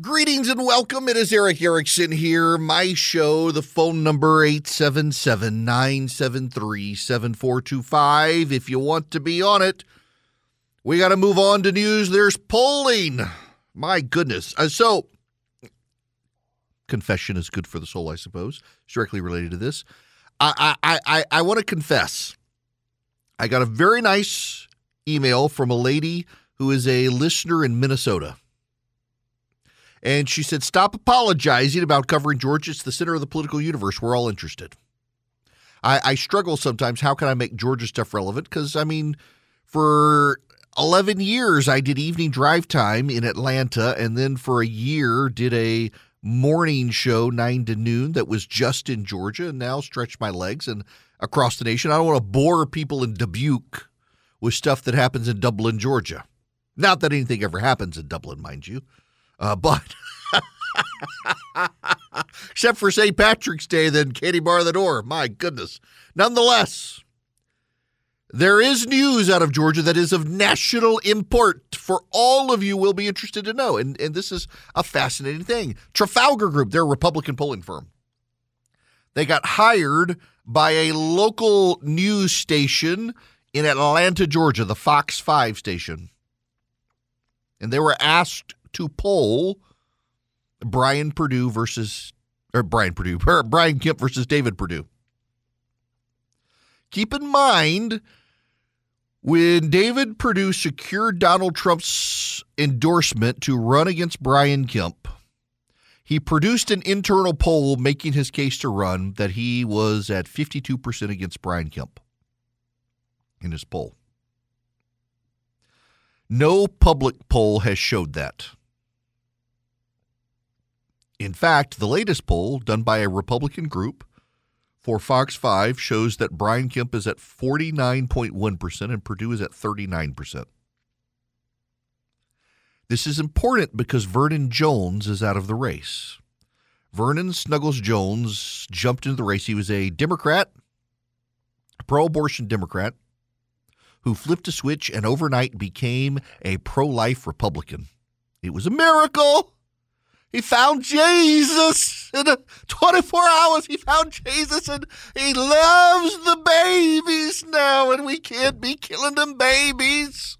Greetings and welcome. It is Erick Erickson here. My show, the phone number 877-973-7425. If you want to be on it, we got to move on to news. There's polling. My goodness. Uh, so confession is good for the soul, I suppose. It's directly related to this. I I I, I want to confess. I got a very nice email from a lady who is a listener in Minnesota. And she said, Stop apologizing about covering Georgia. It's the center of the political universe. We're all interested. I, I struggle sometimes. How can I make Georgia stuff relevant? Because, I mean, for 11 years, I did evening drive time in Atlanta. And then for a year, did a morning show, 9 to noon, that was just in Georgia. And now stretch my legs and across the nation. I don't want to bore people in Dubuque with stuff that happens in Dublin, Georgia. Not that anything ever happens in Dublin, mind you. Uh, but except for St. Patrick's Day, then Katie bar the door. My goodness. Nonetheless, there is news out of Georgia that is of national import for all of you will be interested to know. And, and this is a fascinating thing. Trafalgar Group, they're a Republican polling firm. They got hired by a local news station in Atlanta, Georgia, the Fox 5 station. And they were asked to poll Brian Perdue versus or Brian Perdue, Brian Kemp versus David Perdue. Keep in mind when David Perdue secured Donald Trump's endorsement to run against Brian Kemp, he produced an internal poll making his case to run that he was at 52% against Brian Kemp in his poll. No public poll has showed that. In fact, the latest poll done by a Republican group for Fox 5 shows that Brian Kemp is at 49.1% and Perdue is at 39%. This is important because Vernon Jones is out of the race. Vernon Snuggles Jones jumped into the race. He was a Democrat, pro abortion Democrat, who flipped a switch and overnight became a pro life Republican. It was a miracle. He found Jesus in 24 hours. He found Jesus and he loves the babies now, and we can't be killing them babies.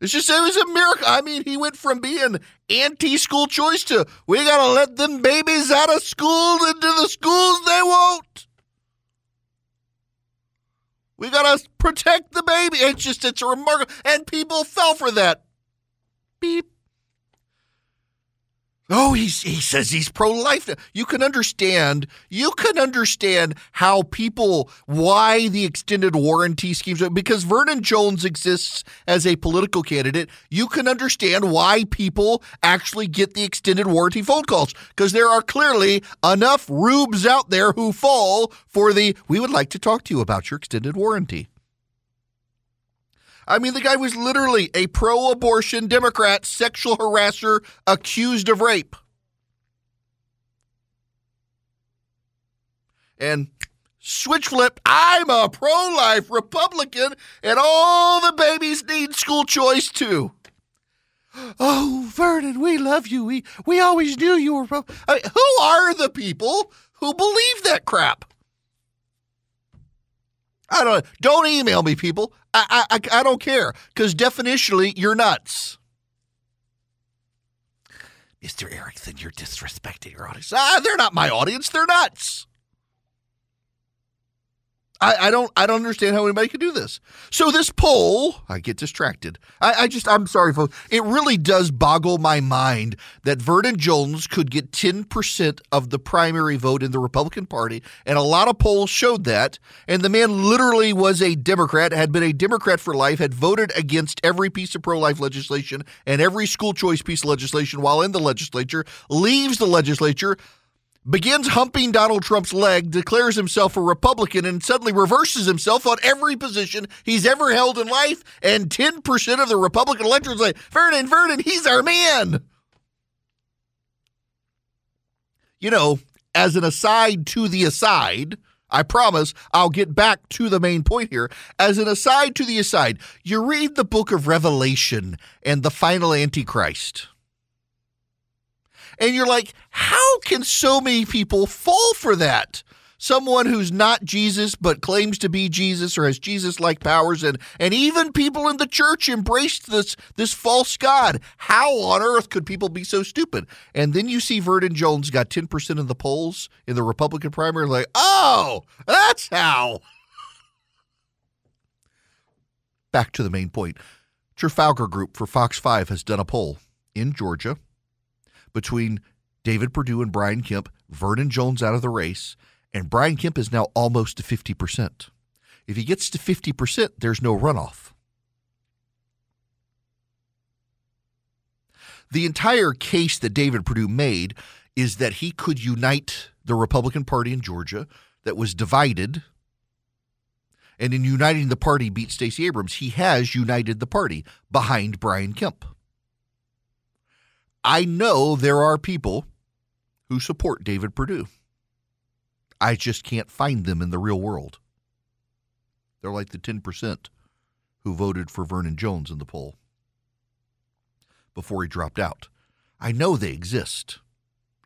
It's just, it was a miracle. I mean, he went from being anti school choice to we got to let them babies out of school into the schools they won't. We got to protect the baby. It's just, it's a remarkable, and people fell for that. Beep. Oh, he's, he says he's pro life. You can understand. You can understand how people why the extended warranty schemes because Vernon Jones exists as a political candidate. You can understand why people actually get the extended warranty phone calls because there are clearly enough rubes out there who fall for the. We would like to talk to you about your extended warranty. I mean, the guy was literally a pro abortion Democrat, sexual harasser accused of rape. And switch flip, I'm a pro life Republican, and all the babies need school choice too. Oh, Vernon, we love you. We we always knew you were. Pro- I mean, who are the people who believe that crap? I don't. Don't email me, people. I I I don't care because definitionally you're nuts. Mr. Erickson, you're disrespecting your audience. Ah, they're not my audience. They're nuts. I, I, don't I don't understand how anybody could do this. So this poll, I get distracted. I, I, just I'm sorry, folks. It really does boggle my mind that Vernon Jones could get 10% of the primary vote in the Republican Party, and a lot of polls showed that. And the man literally was a Democrat, had been a Democrat for life, had voted against every piece of pro-life legislation and every school choice piece of legislation while in the legislature, leaves the legislature begins humping Donald Trump's leg, declares himself a Republican, and suddenly reverses himself on every position he's ever held in life. And 10% of the Republican electorate like, Vernon, Vernon, he's our man. You know, as an aside to the aside, I promise I'll get back to the main point here. As an aside to the aside, you read the book of Revelation and the final Antichrist. And you're like, how can so many people fall for that? Someone who's not Jesus but claims to be Jesus or has Jesus like powers and and even people in the church embraced this this false god. How on earth could people be so stupid? And then you see Vernon Jones got 10% of the polls in the Republican primary like, "Oh, that's how." Back to the main point. Trafalgar Group for Fox 5 has done a poll in Georgia between David Perdue and Brian Kemp, Vernon Jones out of the race, and Brian Kemp is now almost to 50%. If he gets to 50%, there's no runoff. The entire case that David Perdue made is that he could unite the Republican Party in Georgia that was divided. And in uniting the party, beat Stacey Abrams. He has united the party behind Brian Kemp. I know there are people who support David Perdue. I just can't find them in the real world. They're like the 10% who voted for Vernon Jones in the poll before he dropped out. I know they exist.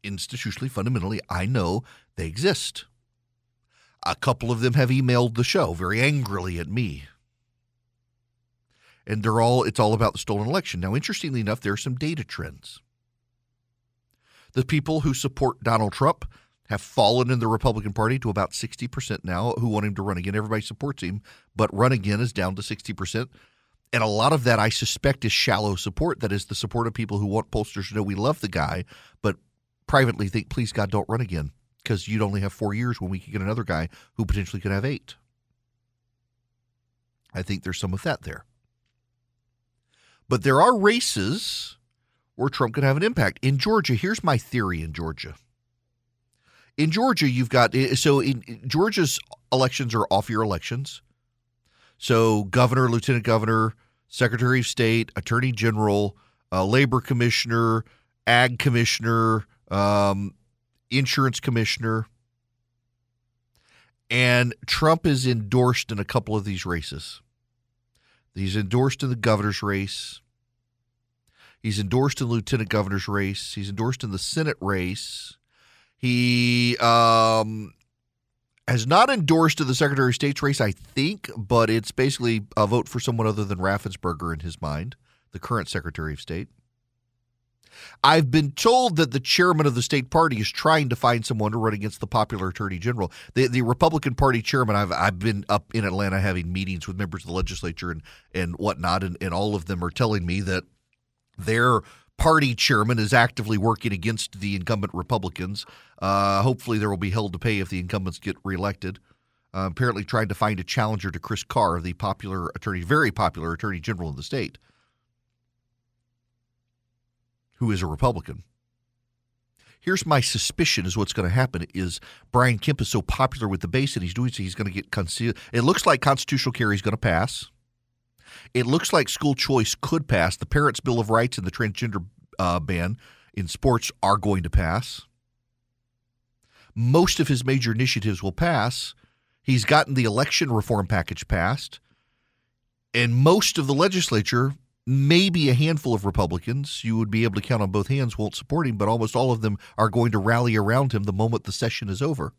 Institutionally, fundamentally, I know they exist. A couple of them have emailed the show very angrily at me. And they're all it's all about the stolen election. Now, interestingly enough, there are some data trends. The people who support Donald Trump have fallen in the Republican Party to about 60% now who want him to run again. Everybody supports him, but run again is down to 60%. And a lot of that, I suspect, is shallow support. That is the support of people who want pollsters to know we love the guy, but privately think, please, God, don't run again because you'd only have four years when we could get another guy who potentially could have eight. I think there's some of that there. But there are races where Trump could have an impact. In Georgia, here's my theory in Georgia in Georgia, you've got so in Georgia's elections are off year elections. So governor, lieutenant governor, secretary of state, attorney general, uh, labor commissioner, ag commissioner, um, insurance commissioner, and Trump is endorsed in a couple of these races. He's endorsed in the governor's race. He's endorsed in lieutenant governor's race. He's endorsed in the Senate race. He um, has not endorsed to the Secretary of State's race, I think, but it's basically a vote for someone other than Raffensperger in his mind, the current Secretary of State. I've been told that the chairman of the state party is trying to find someone to run against the popular attorney general. The, the Republican Party chairman, I've I've been up in Atlanta having meetings with members of the legislature and and whatnot, and, and all of them are telling me that their party chairman is actively working against the incumbent Republicans. Uh, hopefully, there will be hell to pay if the incumbents get reelected. Uh, apparently, trying to find a challenger to Chris Carr, the popular attorney, very popular attorney general in the state, who is a Republican. Here's my suspicion: is what's going to happen is Brian Kemp is so popular with the base that he's doing so he's going to get concealed. It looks like constitutional carry is going to pass. It looks like school choice could pass. The Parents' Bill of Rights and the transgender uh, ban in sports are going to pass. Most of his major initiatives will pass. He's gotten the election reform package passed. And most of the legislature, maybe a handful of Republicans, you would be able to count on both hands, won't support him, but almost all of them are going to rally around him the moment the session is over.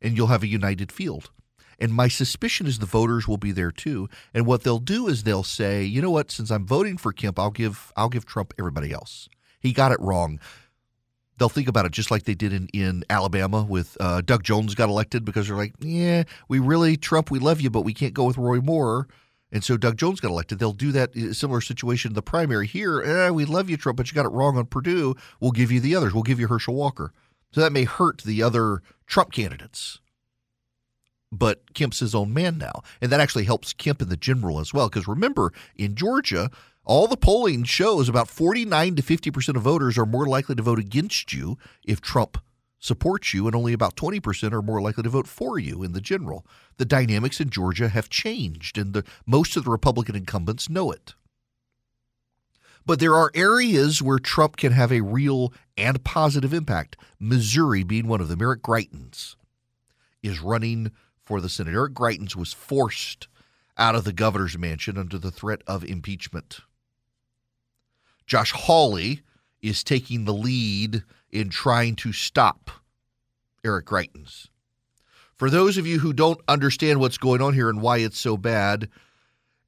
And you'll have a united field. And my suspicion is the voters will be there too. And what they'll do is they'll say, you know what, since I'm voting for Kemp, I'll give I'll give Trump everybody else. He got it wrong. They'll think about it just like they did in, in Alabama with uh, Doug Jones got elected because they're like, yeah, we really, Trump, we love you, but we can't go with Roy Moore. And so Doug Jones got elected. They'll do that similar situation in the primary here. Eh, we love you, Trump, but you got it wrong on Perdue. We'll give you the others. We'll give you Herschel Walker. So that may hurt the other Trump candidates but Kemp's his own man now. And that actually helps Kemp in the general as well. Because remember, in Georgia, all the polling shows about 49 to 50% of voters are more likely to vote against you if Trump supports you, and only about 20% are more likely to vote for you in the general. The dynamics in Georgia have changed, and the, most of the Republican incumbents know it. But there are areas where Trump can have a real and positive impact. Missouri being one of them. Eric Greitens is running for the Senate. Eric Greitens was forced out of the governor's mansion under the threat of impeachment. Josh Hawley is taking the lead in trying to stop Eric Greitens. For those of you who don't understand what's going on here and why it's so bad,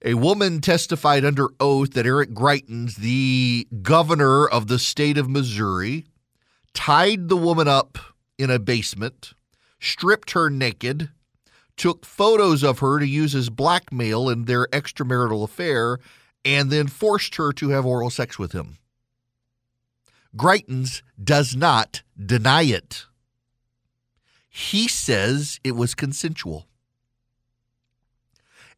a woman testified under oath that Eric Greitens, the governor of the state of Missouri, tied the woman up in a basement, stripped her naked, took photos of her to use as blackmail in their extramarital affair, and then forced her to have oral sex with him. Greitens does not deny it. He says it was consensual.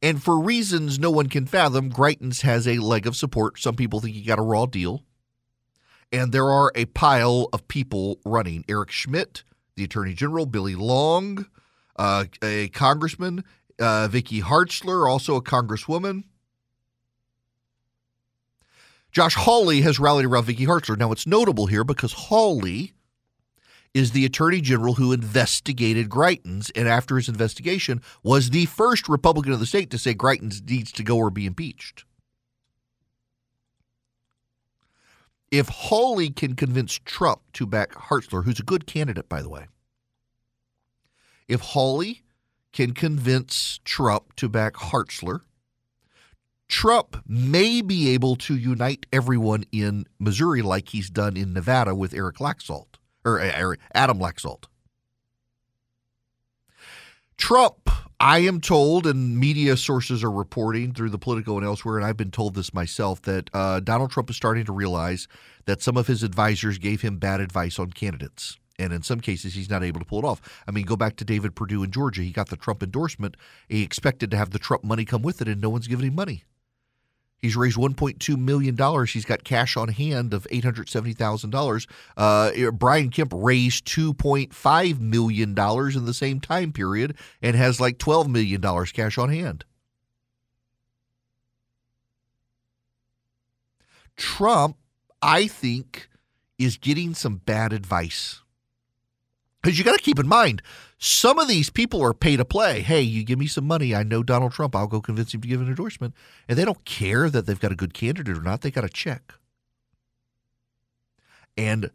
And for reasons no one can fathom, Greitens has a leg of support. Some people think he got a raw deal. And there are a pile of people running Eric Schmitt, the Attorney General, Billy Long, uh, a congressman, uh, Vicky Hartzler, also a congresswoman. Josh Hawley has rallied around Vicky Hartzler. Now, it's notable here because Hawley is the attorney general who investigated Greitens, and after his investigation, was the first Republican of the state to say Greitens needs to go or be impeached. If Hawley can convince Trump to back Hartzler, who's a good candidate, by the way, if Hawley can convince Trump to back Hartzler, Trump may be able to unite everyone in Missouri like he's done in Nevada with Eric Laxalt or uh, Adam Laxalt. Trump, I am told, and media sources are reporting through the Politico and elsewhere, and I've been told this myself, that uh, Donald Trump is starting to realize that some of his advisors gave him bad advice on candidates. And in some cases, he's not able to pull it off. I mean, go back to David Perdue in Georgia. He got the Trump endorsement. He expected to have the Trump money come with it, and no one's giving him money. He's raised $1.2 million. He's got cash on hand of $870,000. Uh, Brian Kemp raised $2.5 million in the same time period and has like $12 million cash on hand. Trump, I think, is getting some bad advice. Because you got to keep in mind, some of these people are pay to play. Hey, you give me some money. I know Donald Trump. I'll go convince him to give an endorsement. And they don't care that they've got a good candidate or not. They got a check. And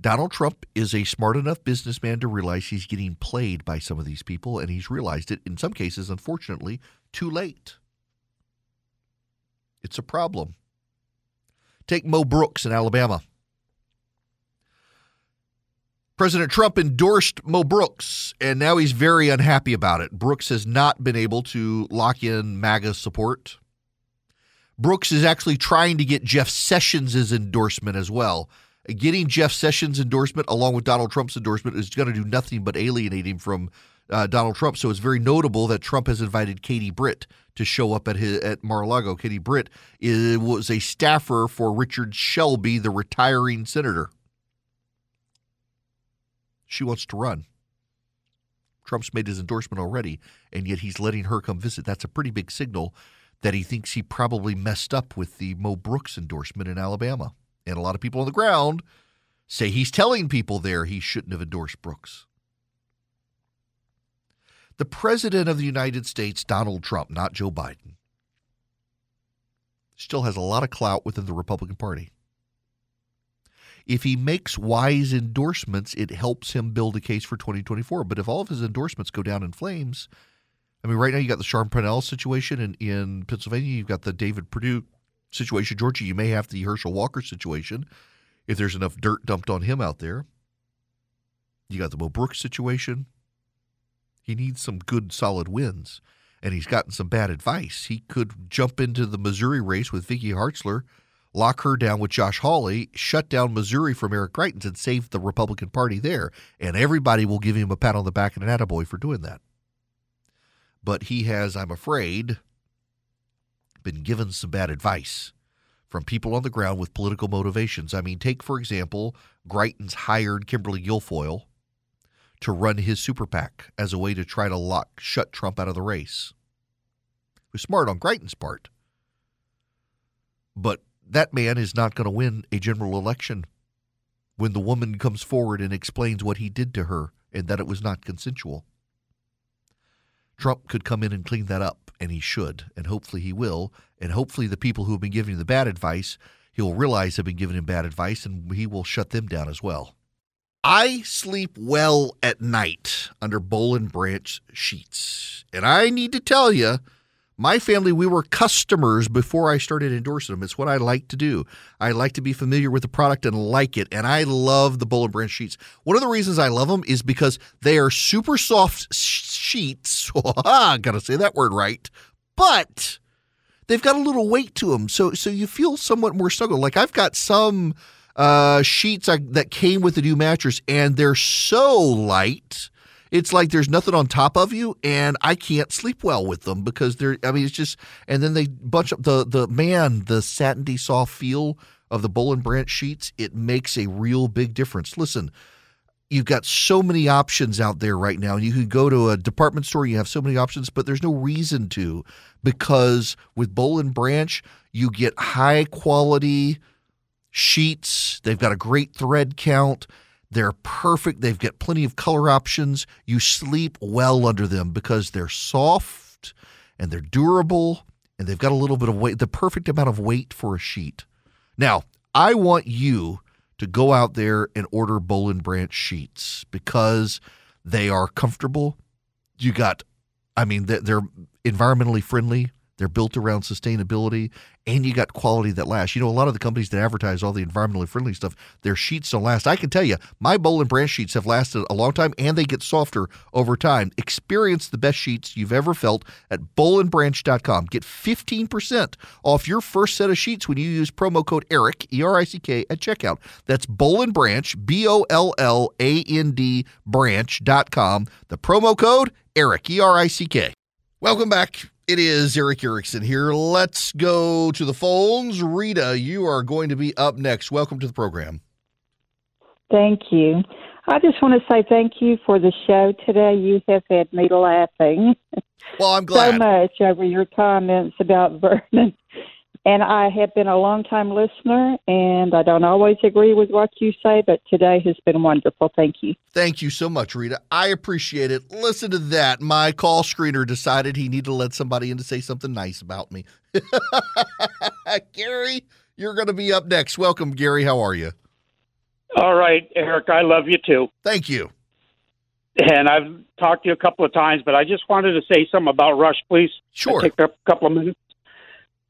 Donald Trump is a smart enough businessman to realize he's getting played by some of these people, and he's realized it in some cases, unfortunately, too late. It's a problem. Take Mo Brooks in Alabama. President Trump endorsed Mo Brooks, and now he's very unhappy about it. Brooks has not been able to lock in MAGA support. Brooks is actually trying to get Jeff Sessions' endorsement as well. Getting Jeff Sessions' endorsement along with Donald Trump's endorsement is going to do nothing but alienate him from uh, Donald Trump. So it's very notable that Trump has invited Katie Britt to show up at his, at Mar-a-Lago. Katie Britt is, was a staffer for Richard Shelby, the retiring senator. She wants to run. Trump's made his endorsement already, and yet he's letting her come visit. That's a pretty big signal that he thinks he probably messed up with the Mo Brooks endorsement in Alabama. And a lot of people on the ground say he's telling people there he shouldn't have endorsed Brooks. The President of the United States, Donald Trump, not Joe Biden, still has a lot of clout within the Republican Party if he makes wise endorsements, it helps him build a case for 2024. But if all of his endorsements go down in flames, I mean, right now you got the Sean Parnell situation in, in Pennsylvania, you've got the David Perdue situation. Georgia, you may have the Herschel Walker situation if there's enough dirt dumped on him out there. You got the Mo Brooks situation. He needs some good, solid wins, and he's gotten some bad advice. He could jump into the Missouri race with Vicky Hartzler – lock her down with Josh Hawley, shut down Missouri from Eric Greitens, and save the Republican Party there. And everybody will give him a pat on the back and an attaboy for doing that. But he has, I'm afraid, been given some bad advice from people on the ground with political motivations. I mean, take, for example, Greitens hired Kimberly Guilfoyle to run his super PAC as a way to try to lock shut Trump out of the race. It was smart on Greitens' part. But that man is not going to win a general election when the woman comes forward and explains what he did to her and that it was not consensual. Trump could come in and clean that up, and he should, and hopefully he will. And hopefully, the people who have been giving him the bad advice, he'll realize I've been giving him bad advice and he will shut them down as well. I sleep well at night under Boll and Branch sheets. And I need to tell you, my family, we were customers before I started endorsing them. It's what I like to do. I like to be familiar with the product and like it. And I love the Boll and Branch sheets. One of the reasons I love them is because they are super soft sheets. I gotta say that word right. But they've got a little weight to them. So, so you feel somewhat more snuggled. Like I've got some uh, sheets I, that came with the new mattress, and they're so light. It's like there's nothing on top of you, and I can't sleep well with them because they're. I mean, it's just. And then they bunch up the the man the satiny soft feel of the Boll and Branch sheets. It makes a real big difference. Listen, you've got so many options out there right now. You can go to a department store, you have so many options, but there's no reason to because with Boll and Branch, you get high quality sheets. They've got a great thread count. They're perfect. They've got plenty of color options. You sleep well under them because they're soft and they're durable and they've got a little bit of weight, the perfect amount of weight for a sheet. Now, I want you to go out there and order Boll and Branch sheets because they are comfortable. You got, I mean, they're environmentally friendly. They're built around sustainability, and you got quality that lasts. You know, a lot of the companies that advertise all the environmentally friendly stuff, their sheets don't last. I can tell you, my Boll and Branch sheets have lasted a long time, and they get softer over time. Experience the best sheets you've ever felt at bollandbranch.com. Get 15% off your first set of sheets when you use promo code ERIC, E R I C K, at checkout. That's Boll and Branch, B O L L A N D, branch.com. The promo code ERIC, E R I C K. Welcome back. It is Erick Erickson here. Let's go to the phones. Rita, you are going to be up next. Welcome to the program. Thank you. I just want to say thank you for the show today. You have had me laughing Well, I'm glad. so much over your comments about Vernon. And I have been a long time listener, and I don't always agree with what you say, but today has been wonderful. Thank you. Thank you so much, Rita. I appreciate it. Listen to that. My call screener decided he needed to let somebody in to say something nice about me. Gary, you're going to be up next. Welcome, Gary. How are you? All right, Erick, I love you too. Thank you. And I've talked to you a couple of times, but I just wanted to say something about Rush, please. Sure. Take a couple of minutes.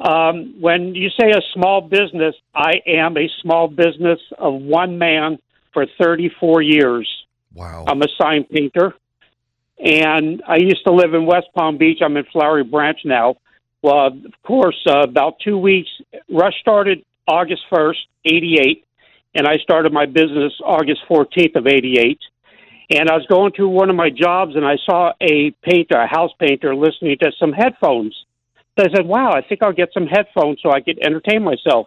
Um, when you say a small business, I am a small business of one man for 34 years. Wow. I'm a sign painter. And I used to live in West Palm Beach. I'm in Flowery Branch now. Well, of course, uh, about two weeks. Rush started August 1st, 88, and I started my business August 14th of 88. And I was going to one of my jobs, and I saw a painter, a house painter, listening to some headphones. So I said, wow, I think I'll get some headphones so I could entertain myself.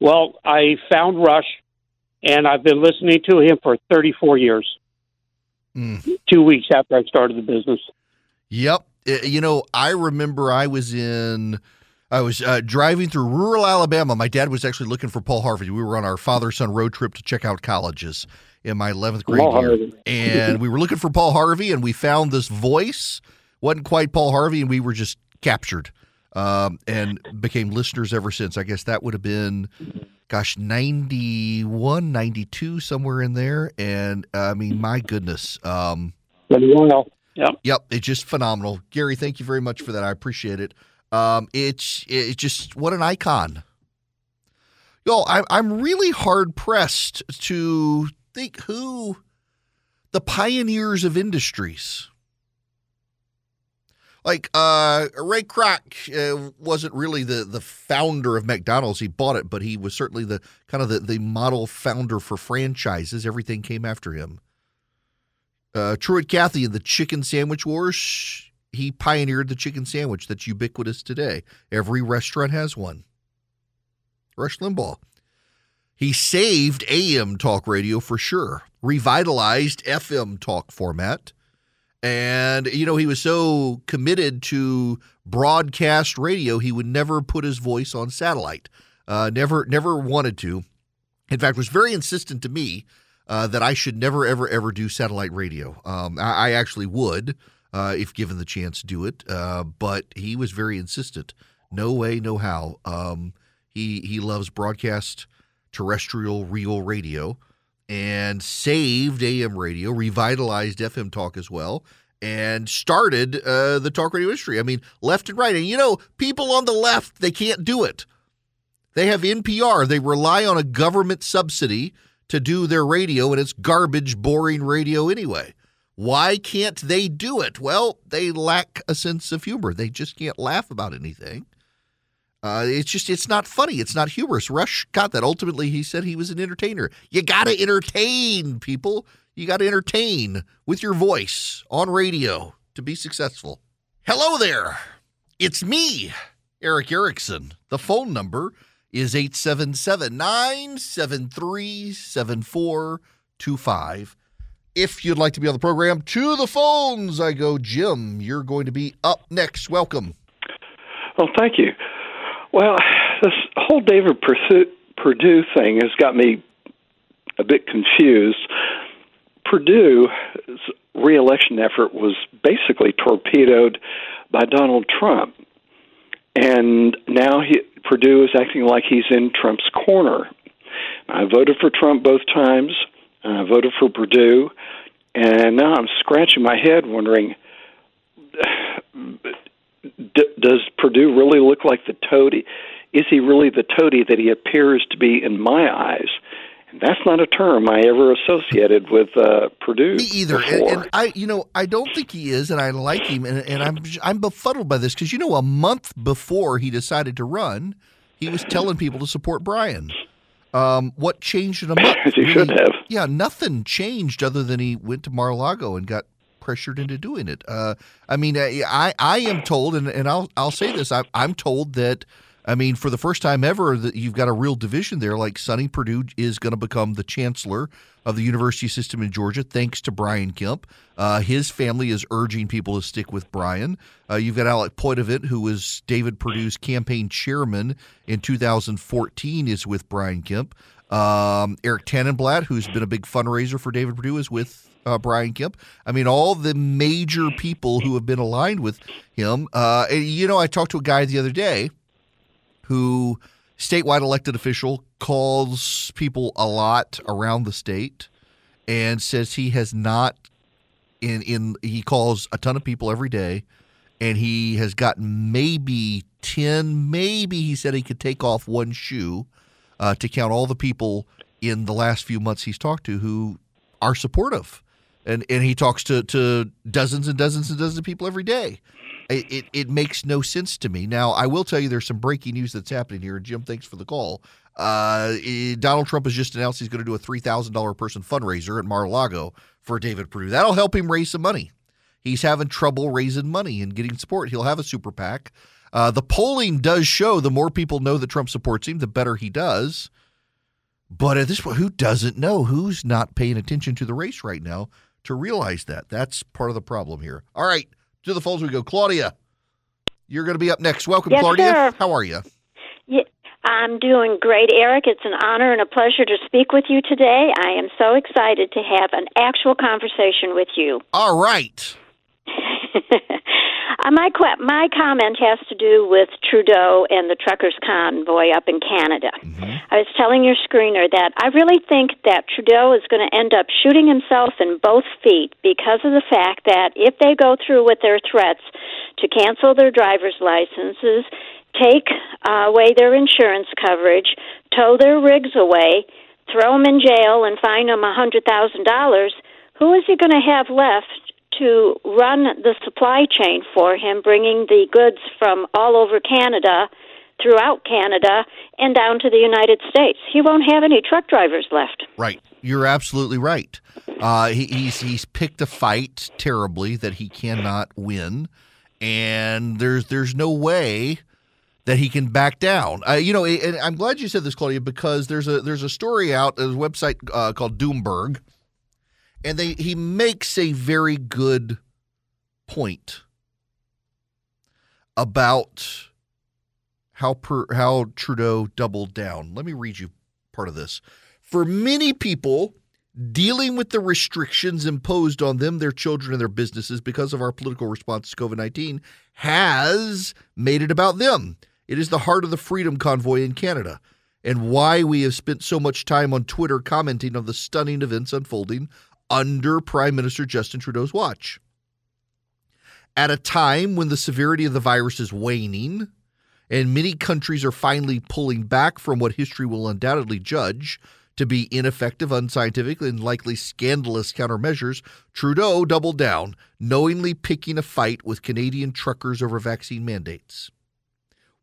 Well, I found Rush, and I've been listening to him for 34 years Mm. two weeks after I started the business. Yep. Uh, You know, I remember I was in, I was uh, driving through rural Alabama. My dad was actually looking for Paul Harvey. We were on our father son road trip to check out colleges in my 11th grade Paul year. Harvey. And we were looking for Paul Harvey, and we found this voice. Wasn't quite Paul Harvey, and we were just captured um, and became listeners ever since. I guess that would have been, gosh, 91, 92, somewhere in there. And uh, I mean, my goodness. Um, while. Yeah. Yep, it's just phenomenal. Gary, thank you very much for that. I appreciate it. Um, it's it's just what an icon. Yo, I'm I'm really hard pressed to think who the pioneers of industries. Like uh, Ray Kroc uh, wasn't really the, the founder of McDonald's. He bought it, but he was certainly the kind of the, the model founder for franchises. Everything came after him. Uh, Truett Cathy in the chicken sandwich wars, he pioneered the chicken sandwich that's ubiquitous today. Every restaurant has one. Rush Limbaugh. He saved AM talk radio for sure, revitalized FM talk format. And, you know, he was so committed to broadcast radio, he would never put his voice on satellite. Uh, never, never wanted to. In fact, was very insistent to me uh, that I should never, ever, ever do satellite radio. Um, I, I actually would, uh, if given the chance, do it. Uh, but he was very insistent. No way, no how. Um, He he loves broadcast terrestrial real radio and saved AM radio, revitalized FM talk as well, and started uh, the talk radio industry. I mean, left and right. And you know, people on the left, they can't do it. They have NPR. They rely on a government subsidy to do their radio, and it's garbage, boring radio anyway. Why can't they do it? Well, they lack a sense of humor. They just can't laugh about anything. Uh, it's just it's not funny. It's not humorous. Rush got that. Ultimately, he said he was an entertainer. You got to entertain people. You got to entertain with your voice on radio to be successful. Hello there. It's me, Erick Erickson. The phone number is 877 973 7425. If you'd like to be on the program, to the phones I go. Jim, you're going to be up next. Welcome. Well, thank you. Well, this whole David Perdue thing has got me a bit confused. Perdue's reelection effort was basically torpedoed by Donald Trump. And now he, Perdue is acting like he's in Trump's corner. I voted for Trump both times. And I voted for Perdue. And now I'm scratching my head wondering d- does Perdue really look like the toady? Is he really the toady that he appears to be in my eyes? And that's not a term I ever associated with uh, Perdue. Me either. And, and, I, you know, I don't think he is, and I like him, and, and I'm I'm befuddled by this because you know, a month before he decided to run, he was telling people to support Brian. Um, what changed in a month? he should have. Yeah, nothing changed other than he went to Mar-a-Lago and got pressured into doing it. Uh, I mean, I I am told, and, and I'll I'll say this: I, I'm told that. I mean, for the first time ever, that you've got a real division there. Like Sonny Perdue is going to become the chancellor of the university system in Georgia, thanks to Brian Kemp. Uh, his family is urging people to stick with Brian. Uh, you've got Alec Poitevint, who was David Perdue's campaign chairman in 2014, is with Brian Kemp. Um, Eric Tanenblatt, who's been a big fundraiser for David Perdue, is with uh, Brian Kemp. I mean, all the major people who have been aligned with him. Uh, and, you know, I talked to a guy the other day who, statewide elected official, calls people a lot around the state and says he has not in in he calls a ton of people every day and he has gotten maybe 10 maybe he said he could take off one shoe uh, to count all the people in the last few months he's talked to who are supportive and and he talks to to dozens and dozens and dozens of people every day. It, it, it makes no sense to me. Now, I will tell you there's some breaking news that's happening here. Jim, thanks for the call. Uh, Donald Trump has just announced he's going to do a $3,000 person fundraiser at Mar-a-Lago for David Perdue. That'll help him raise some money. He's having trouble raising money and getting support. He'll have a super PAC. Uh, the polling does show the more people know that Trump supports him, the better he does. But at this point, who doesn't know? Who's not paying attention to the race right now? To realize that. That's part of the problem here. All right, to the phones we go. Claudia, you're going to be up next. Welcome, yes, Claudia. Sir. How are you? Yeah, I'm doing great, Erick. It's an honor and a pleasure to speak with you today. I am so excited to have an actual conversation with you. All right. Uh, my my comment has to do with Trudeau and the truckers' convoy up in Canada. Mm-hmm. I was telling your screener that I really think that Trudeau is going to end up shooting himself in both feet because of the fact that if they go through with their threats to cancel their driver's licenses, take uh, away their insurance coverage, tow their rigs away, throw them in jail, and fine them a hundred thousand dollars, who is he going to have left to run the supply chain for him, bringing the goods from all over Canada, throughout Canada, and down to the United States. He won't have any truck drivers left. Right. You're absolutely right. Uh, he, he's he's picked a fight terribly that he cannot win, and there's there's no way that he can back down. Uh, you know, and I'm glad you said this, Claudia, because there's a there's a story out, a website uh, called Doomberg and they he makes a very good point about how per, how Trudeau doubled down. Let me read you part of this. For many people, dealing with the restrictions imposed on them, their children, and their businesses because of our political response to COVID 19 has made it about them. It is the heart of the Freedom Convoy in Canada and why we have spent so much time on Twitter commenting on the stunning events unfolding under Prime Minister Justin Trudeau's watch. At a time when the severity of the virus is waning and many countries are finally pulling back from what history will undoubtedly judge to be ineffective, unscientific, and likely scandalous countermeasures, Trudeau doubled down, knowingly picking a fight with Canadian truckers over vaccine mandates.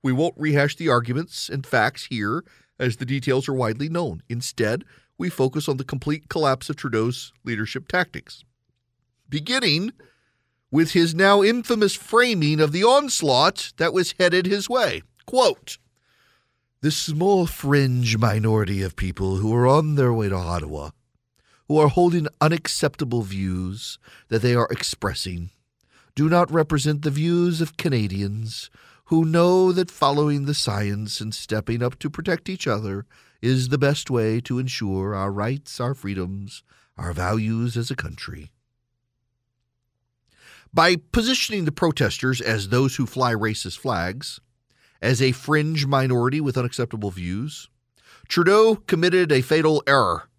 We won't rehash the arguments and facts here, as the details are widely known. Instead, we focus on the complete collapse of Trudeau's leadership tactics. Beginning with his now infamous framing of the onslaught that was headed his way. Quote, the small fringe minority of people who are on their way to Ottawa, who are holding unacceptable views that they are expressing, do not represent the views of Canadians who know that following the science and stepping up to protect each other is the best way to ensure our rights, our freedoms, our values as a country. By positioning the protesters as those who fly racist flags, as a fringe minority with unacceptable views, Trudeau committed a fatal error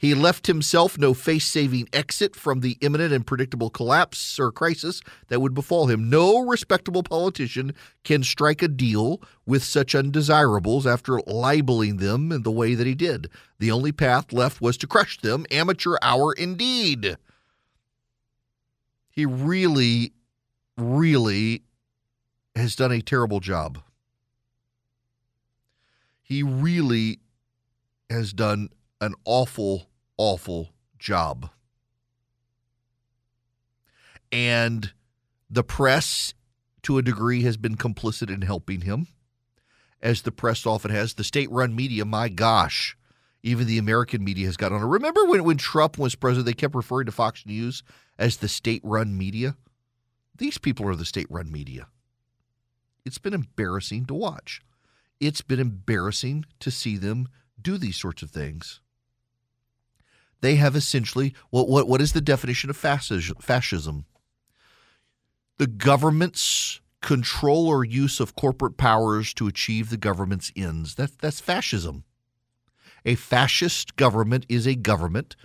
he left himself no face saving exit from the imminent and predictable collapse or crisis that would befall him. No respectable politician can strike a deal with such undesirables after libeling them in the way that he did. The only path left was to crush them. Amateur hour indeed. He really, really has done a terrible job. He really has done an awful awful job. And the press, to a degree, has been complicit in helping him, as the press often has. The state run media, my gosh, even the American media has got on it. Remember when, when Trump was president, they kept referring to Fox News as the state run media? These people are the state run media. It's been embarrassing to watch. It's been embarrassing to see them do these sorts of things they have essentially what what what is the definition of fascism? The government's control or use of corporate powers to achieve the government's ends. That that's fascism. A fascist government is a government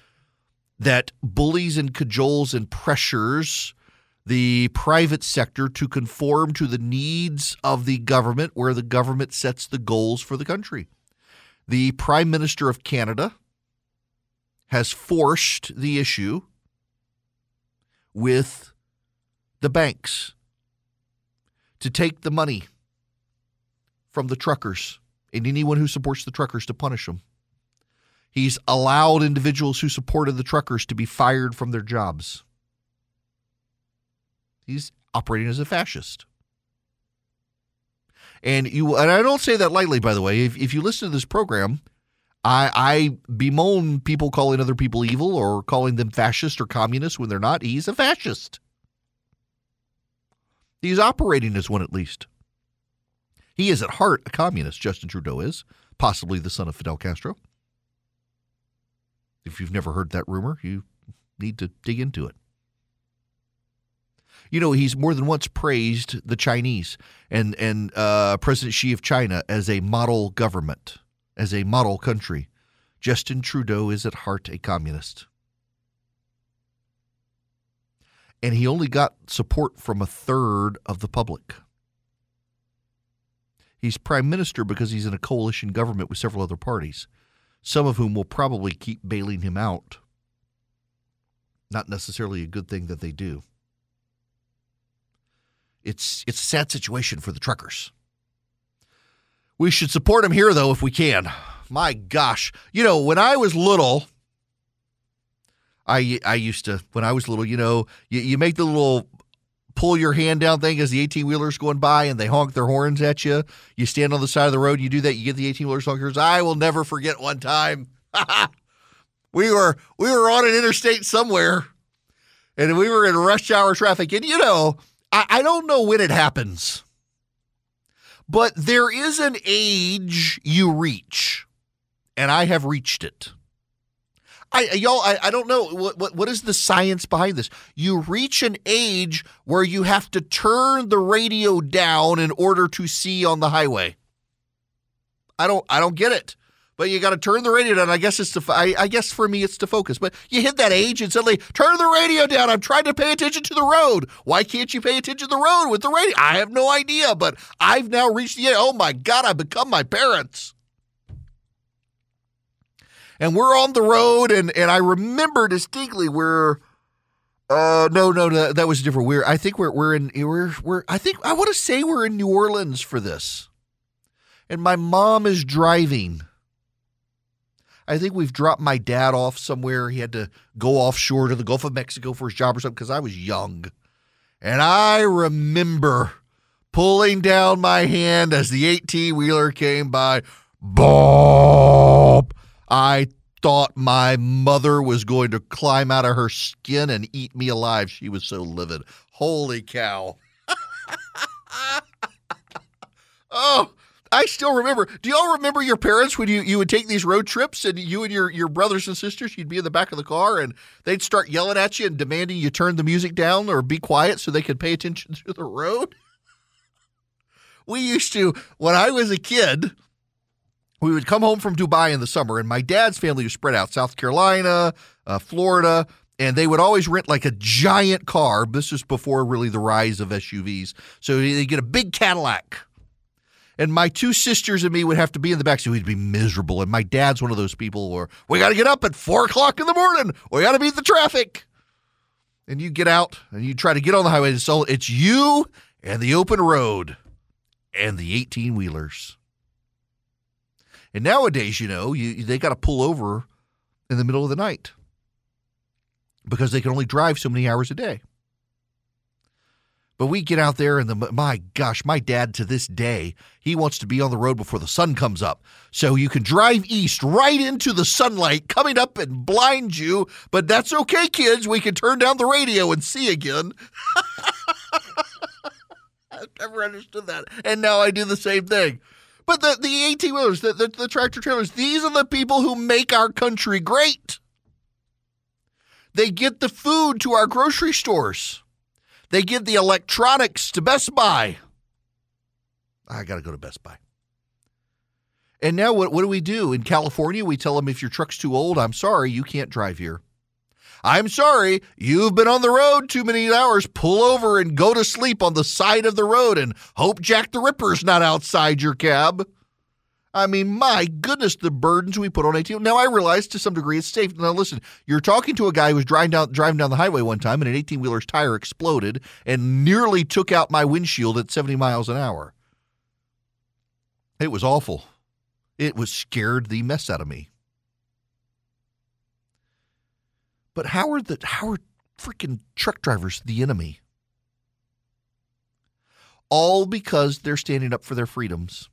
that bullies and cajoles and pressures the private sector to conform to the needs of the government where the government sets the goals for the country. The Prime Minister of Canada has forced the issue with the banks to take the money from the truckers and anyone who supports the truckers to punish them. He's allowed individuals who supported the truckers to be fired from their jobs. He's operating as a fascist. And you and I don't say that lightly, by the way. If, if you listen to this program, I, I bemoan people calling other people evil or calling them fascist or communist when they're not. He's a fascist. He's operating as one at least. He is at heart a communist, Justin Trudeau is, possibly the son of Fidel Castro. If you've never heard that rumor, you need to dig into it. You know, he's more than once praised the Chinese and and uh, President Xi of China as a model government as a model country. Justin Trudeau is at heart a communist. And he only got support from a third of the public. He's prime minister because he's in a coalition government with several other parties, some of whom will probably keep bailing him out. Not necessarily a good thing that they do. It's it's a sad situation for the truckers. We should support him here, though, if we can. My gosh. You know, when I was little, I, I used to, when I was little, you know, you, you make the little pull your hand down thing as the 18 wheelers going by and they honk their horns at you. You stand on the side of the road, you do that, you get the 18 wheelers honkers. I will never forget one time. we were we were on an interstate somewhere and we were in rush hour traffic. And you know, I, I don't know when it happens. But there is an age you reach, and I have reached it. I y'all, I, I don't know what, what what is the science behind this. You reach an age where you have to turn the radio down in order to see on the highway. I don't I don't get it. But you got to turn the radio down. I guess it's to. I, I guess for me it's to focus. But you hit that age and suddenly turn the radio down. I'm trying to pay attention to the road. Why can't you pay attention to the road with the radio? I have no idea. But I've now reached the. Oh my God! I've become my parents and we're on the road and and I remember distinctly we're uh no no no that was different we're I think we're we're in we're we're I think I want to say we're in New Orleans for this and my mom is driving I think we've dropped my dad off somewhere he had to go offshore to the Gulf of Mexico for his job or something because I was young and I remember pulling down my hand as the 18 wheeler came by Bob I thought my mother was going to climb out of her skin and eat me alive. She was so livid. Holy cow. oh, I still remember. Do y'all remember your parents when you, you would take these road trips and you and your, your brothers and sisters, you'd be in the back of the car and they'd start yelling at you and demanding you turn the music down or be quiet so they could pay attention to the road? We used to, when I was a kid, we would come home from Dubai in the summer, and my dad's family was spread out South Carolina, uh, Florida, and they would always rent like a giant car. This is before really the rise of SUVs. So they get a big Cadillac. And my two sisters and me would have to be in the back, so we'd be miserable. And my dad's one of those people where we got to get up at four o'clock in the morning. We got to beat the traffic. And you get out and you try to get on the highway. And so it's you and the open road and the 18 wheelers. And nowadays, you know, you, they got to pull over in the middle of the night because they can only drive so many hours a day. But we get out there, and the my gosh, my dad to this day, he wants to be on the road before the sun comes up. So you can drive east right into the sunlight coming up and blind you. But that's okay, kids. We can turn down the radio and see again. I've never understood that. And now I do the same thing. But the, the 18 wheelers, the, the, the tractor trailers, these are the people who make our country great. They get the food to our grocery stores. They give the electronics to Best Buy. I got to go to Best Buy. And now what, what do we do? In California, we tell them if your truck's too old, I'm sorry, you can't drive here. I'm sorry, you've been on the road too many hours. Pull over and go to sleep on the side of the road and hope Jack the Ripper's not outside your cab. I mean, my goodness, the burdens we put on 18. Now, I realize to some degree it's safe. Now, listen, you're talking to a guy who was driving down, driving down the highway one time and an 18 wheeler's tire exploded and nearly took out my windshield at 70 miles an hour. It was awful. It was scared the mess out of me. But how are the how are freaking truck drivers the enemy? All because they're standing up for their freedoms.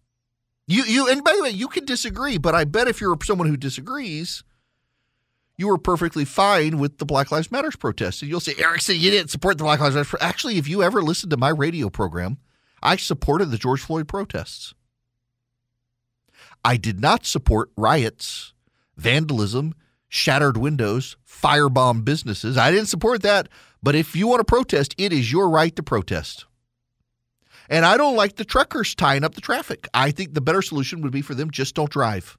You you and by the way, you can disagree, but I bet if you're someone who disagrees, you were perfectly fine with the Black Lives Matters protests. And you'll say, Erickson, you didn't support the Black Lives Matter. Actually, if you ever listened to my radio program, I supported the George Floyd protests. I did not support riots, vandalism, shattered windows, firebomb businesses. I didn't support that. But if you want to protest, it is your right to protest. And I don't like the truckers tying up the traffic. I think the better solution would be for them just don't drive.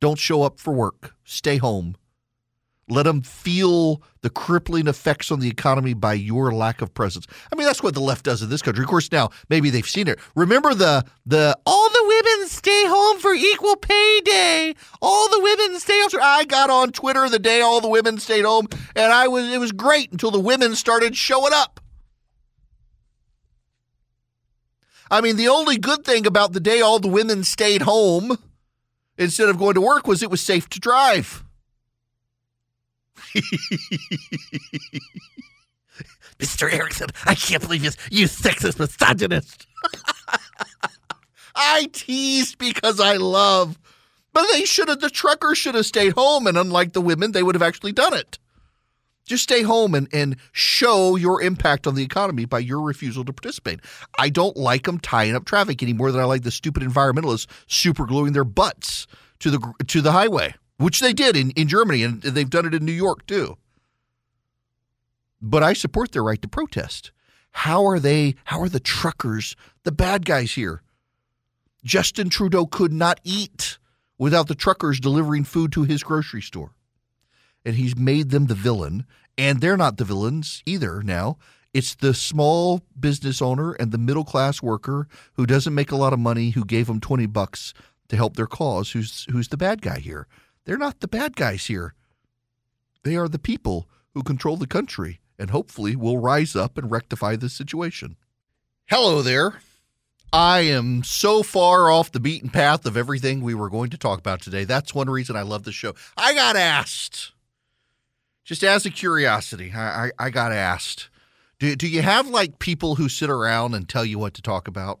Don't show up for work. Stay home. Let them feel the crippling effects on the economy by your lack of presence. I mean, that's what the left does in this country. Of course, now maybe they've seen it. Remember the the all the women stay home for equal pay day. All the women stay home. I got on Twitter the day all the women stayed home, and I was it was great until the women started showing up. I mean, the only good thing about the day all the women stayed home instead of going to work was it was safe to drive. Mr. Erickson, I can't believe you, you sexist misogynist. I teased because I love. But they should have, the truckers should have stayed home, and unlike the women, they would have actually done it. Just stay home and, and show your impact on the economy by your refusal to participate. I don't like them tying up traffic any more than I like the stupid environmentalists super gluing their butts to the to the highway. which they did in, in Germany, and they've done it in New York too. But I support their right to protest. How are they, how are the truckers the bad guys here? Justin Trudeau could not eat without the truckers delivering food to his grocery store. And he's made them the villain. And they're not the villains either now. It's the small business owner and the middle class worker who doesn't make a lot of money who gave them 20 bucks to help their cause who's who's the bad guy here. They're not the bad guys here. They are the people who control the country and hopefully will rise up and rectify this situation. Hello there. I am so far off the beaten path of everything we were going to talk about today. That's one reason I love the show. I got asked, just as a curiosity, I, I, I got asked, do, do you have like people who sit around and tell you what to talk about?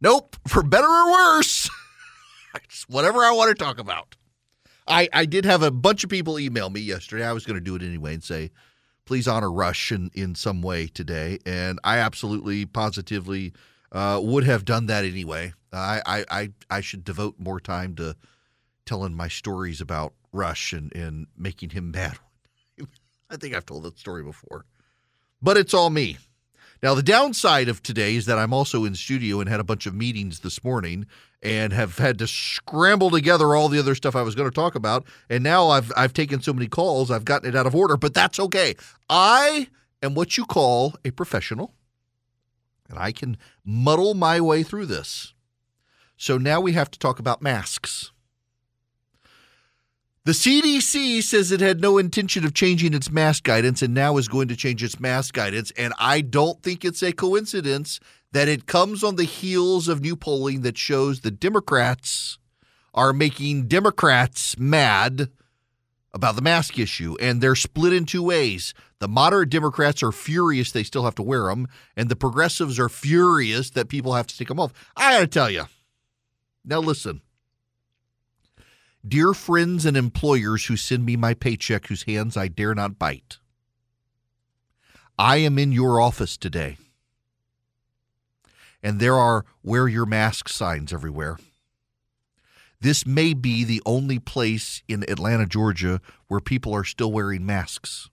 Nope, for better or worse. whatever I want to talk about. I, I did have a bunch of people email me yesterday. I was going to do it anyway and say, please honor Rush in, in some way today. And I absolutely, positively uh, would have done that anyway. I, I, I, I should devote more time to telling my stories about Rush and, and making him mad. I think I've told that story before. But it's all me. Now, the downside of today is that I'm also in studio and had a bunch of meetings this morning and have had to scramble together all the other stuff I was going to talk about. And now I've I've taken so many calls, I've gotten it out of order, but that's okay. I am what you call a professional, and I can muddle my way through this. So now we have to talk about masks. The CDC says it had no intention of changing its mask guidance and now is going to change its mask guidance. And I don't think it's a coincidence that it comes on the heels of new polling that shows the Democrats are making Democrats mad about the mask issue. And they're split in two ways. The moderate Democrats are furious they still have to wear them, and the progressives are furious that people have to take them off. I got to tell you. Now, listen. Dear friends and employers who send me my paycheck whose hands I dare not bite, I am in your office today. And there are wear your mask signs everywhere. This may be the only place in Atlanta, Georgia, where people are still wearing masks.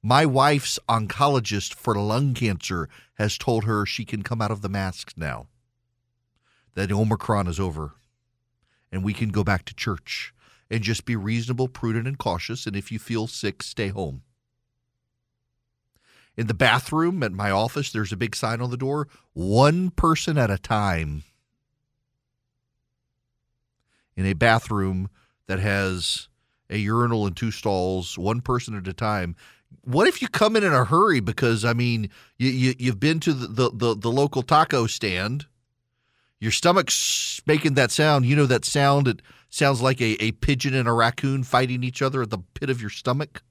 My wife's oncologist for lung cancer has told her she can come out of the masks now, that Omicron is over and we can go back to church and just be reasonable, prudent, and cautious. And if you feel sick, stay home. In the bathroom at my office, there's a big sign on the door one person at a time. In a bathroom that has a urinal and two stalls, one person at a time. What if you come in in a hurry because I mean you, you have been to the, the, the, the local taco stand your stomach's making that sound. You know that sound? It sounds like a, a pigeon and a raccoon fighting each other at the pit of your stomach.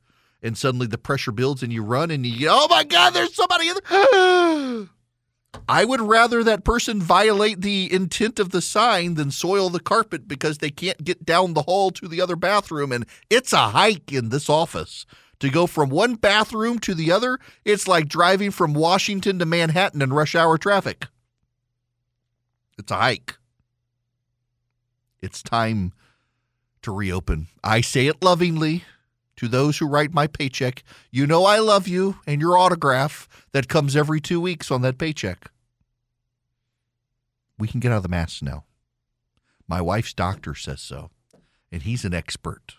And suddenly the pressure builds and you run and you, oh my God, there's somebody in there. I would rather that person violate the intent of the sign than soil the carpet because they can't get down the hall to the other bathroom. And it's a hike in this office. To go from one bathroom to the other, it's like driving from Washington to Manhattan in rush hour traffic. It's a hike. It's time to reopen. I say it lovingly to those who write my paycheck. You know I love you and your autograph that comes every two weeks on that paycheck. We can get out of the mask now. My wife's doctor says so, and he's an expert.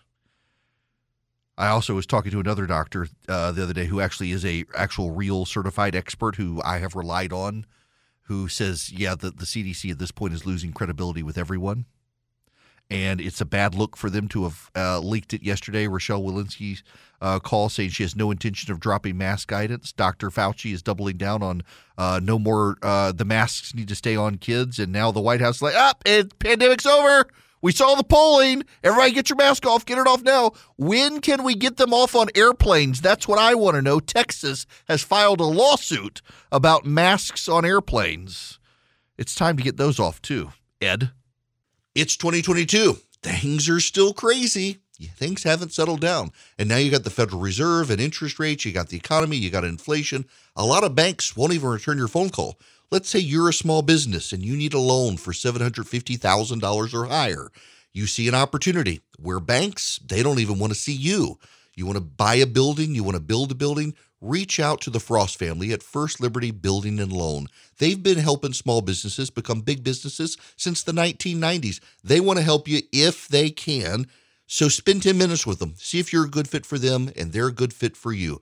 I also was talking to another doctor uh, the other day who actually is a actual real certified expert who I have relied on who says, yeah, the, the CDC at this point is losing credibility with everyone. And it's a bad look for them to have uh, leaked it yesterday. Rochelle Walensky's uh, call saying she has no intention of dropping mask guidance. Dr. Fauci is doubling down on uh, no more, uh, the masks need to stay on kids. And now the White House is like, up, oh, pandemic's over. We saw the polling. Everybody get your mask off. Get it off now. When can we get them off on airplanes? That's what I want to know. Texas has filed a lawsuit about masks on airplanes. It's time to get those off too, Ed. It's 2022. Things are still crazy. Things haven't settled down. And now you got the Federal Reserve and interest rates, you got the economy, you got inflation. A lot of banks won't even return your phone call. Let's say you're a small business and you need a loan for $750,000 or higher. You see an opportunity where banks, they don't even want to see you. You want to buy a building, you want to build a building, reach out to the Frost family at First Liberty Building and Loan. They've been helping small businesses become big businesses since the 1990s. They want to help you if they can. So spend 10 minutes with them. See if you're a good fit for them and they're a good fit for you.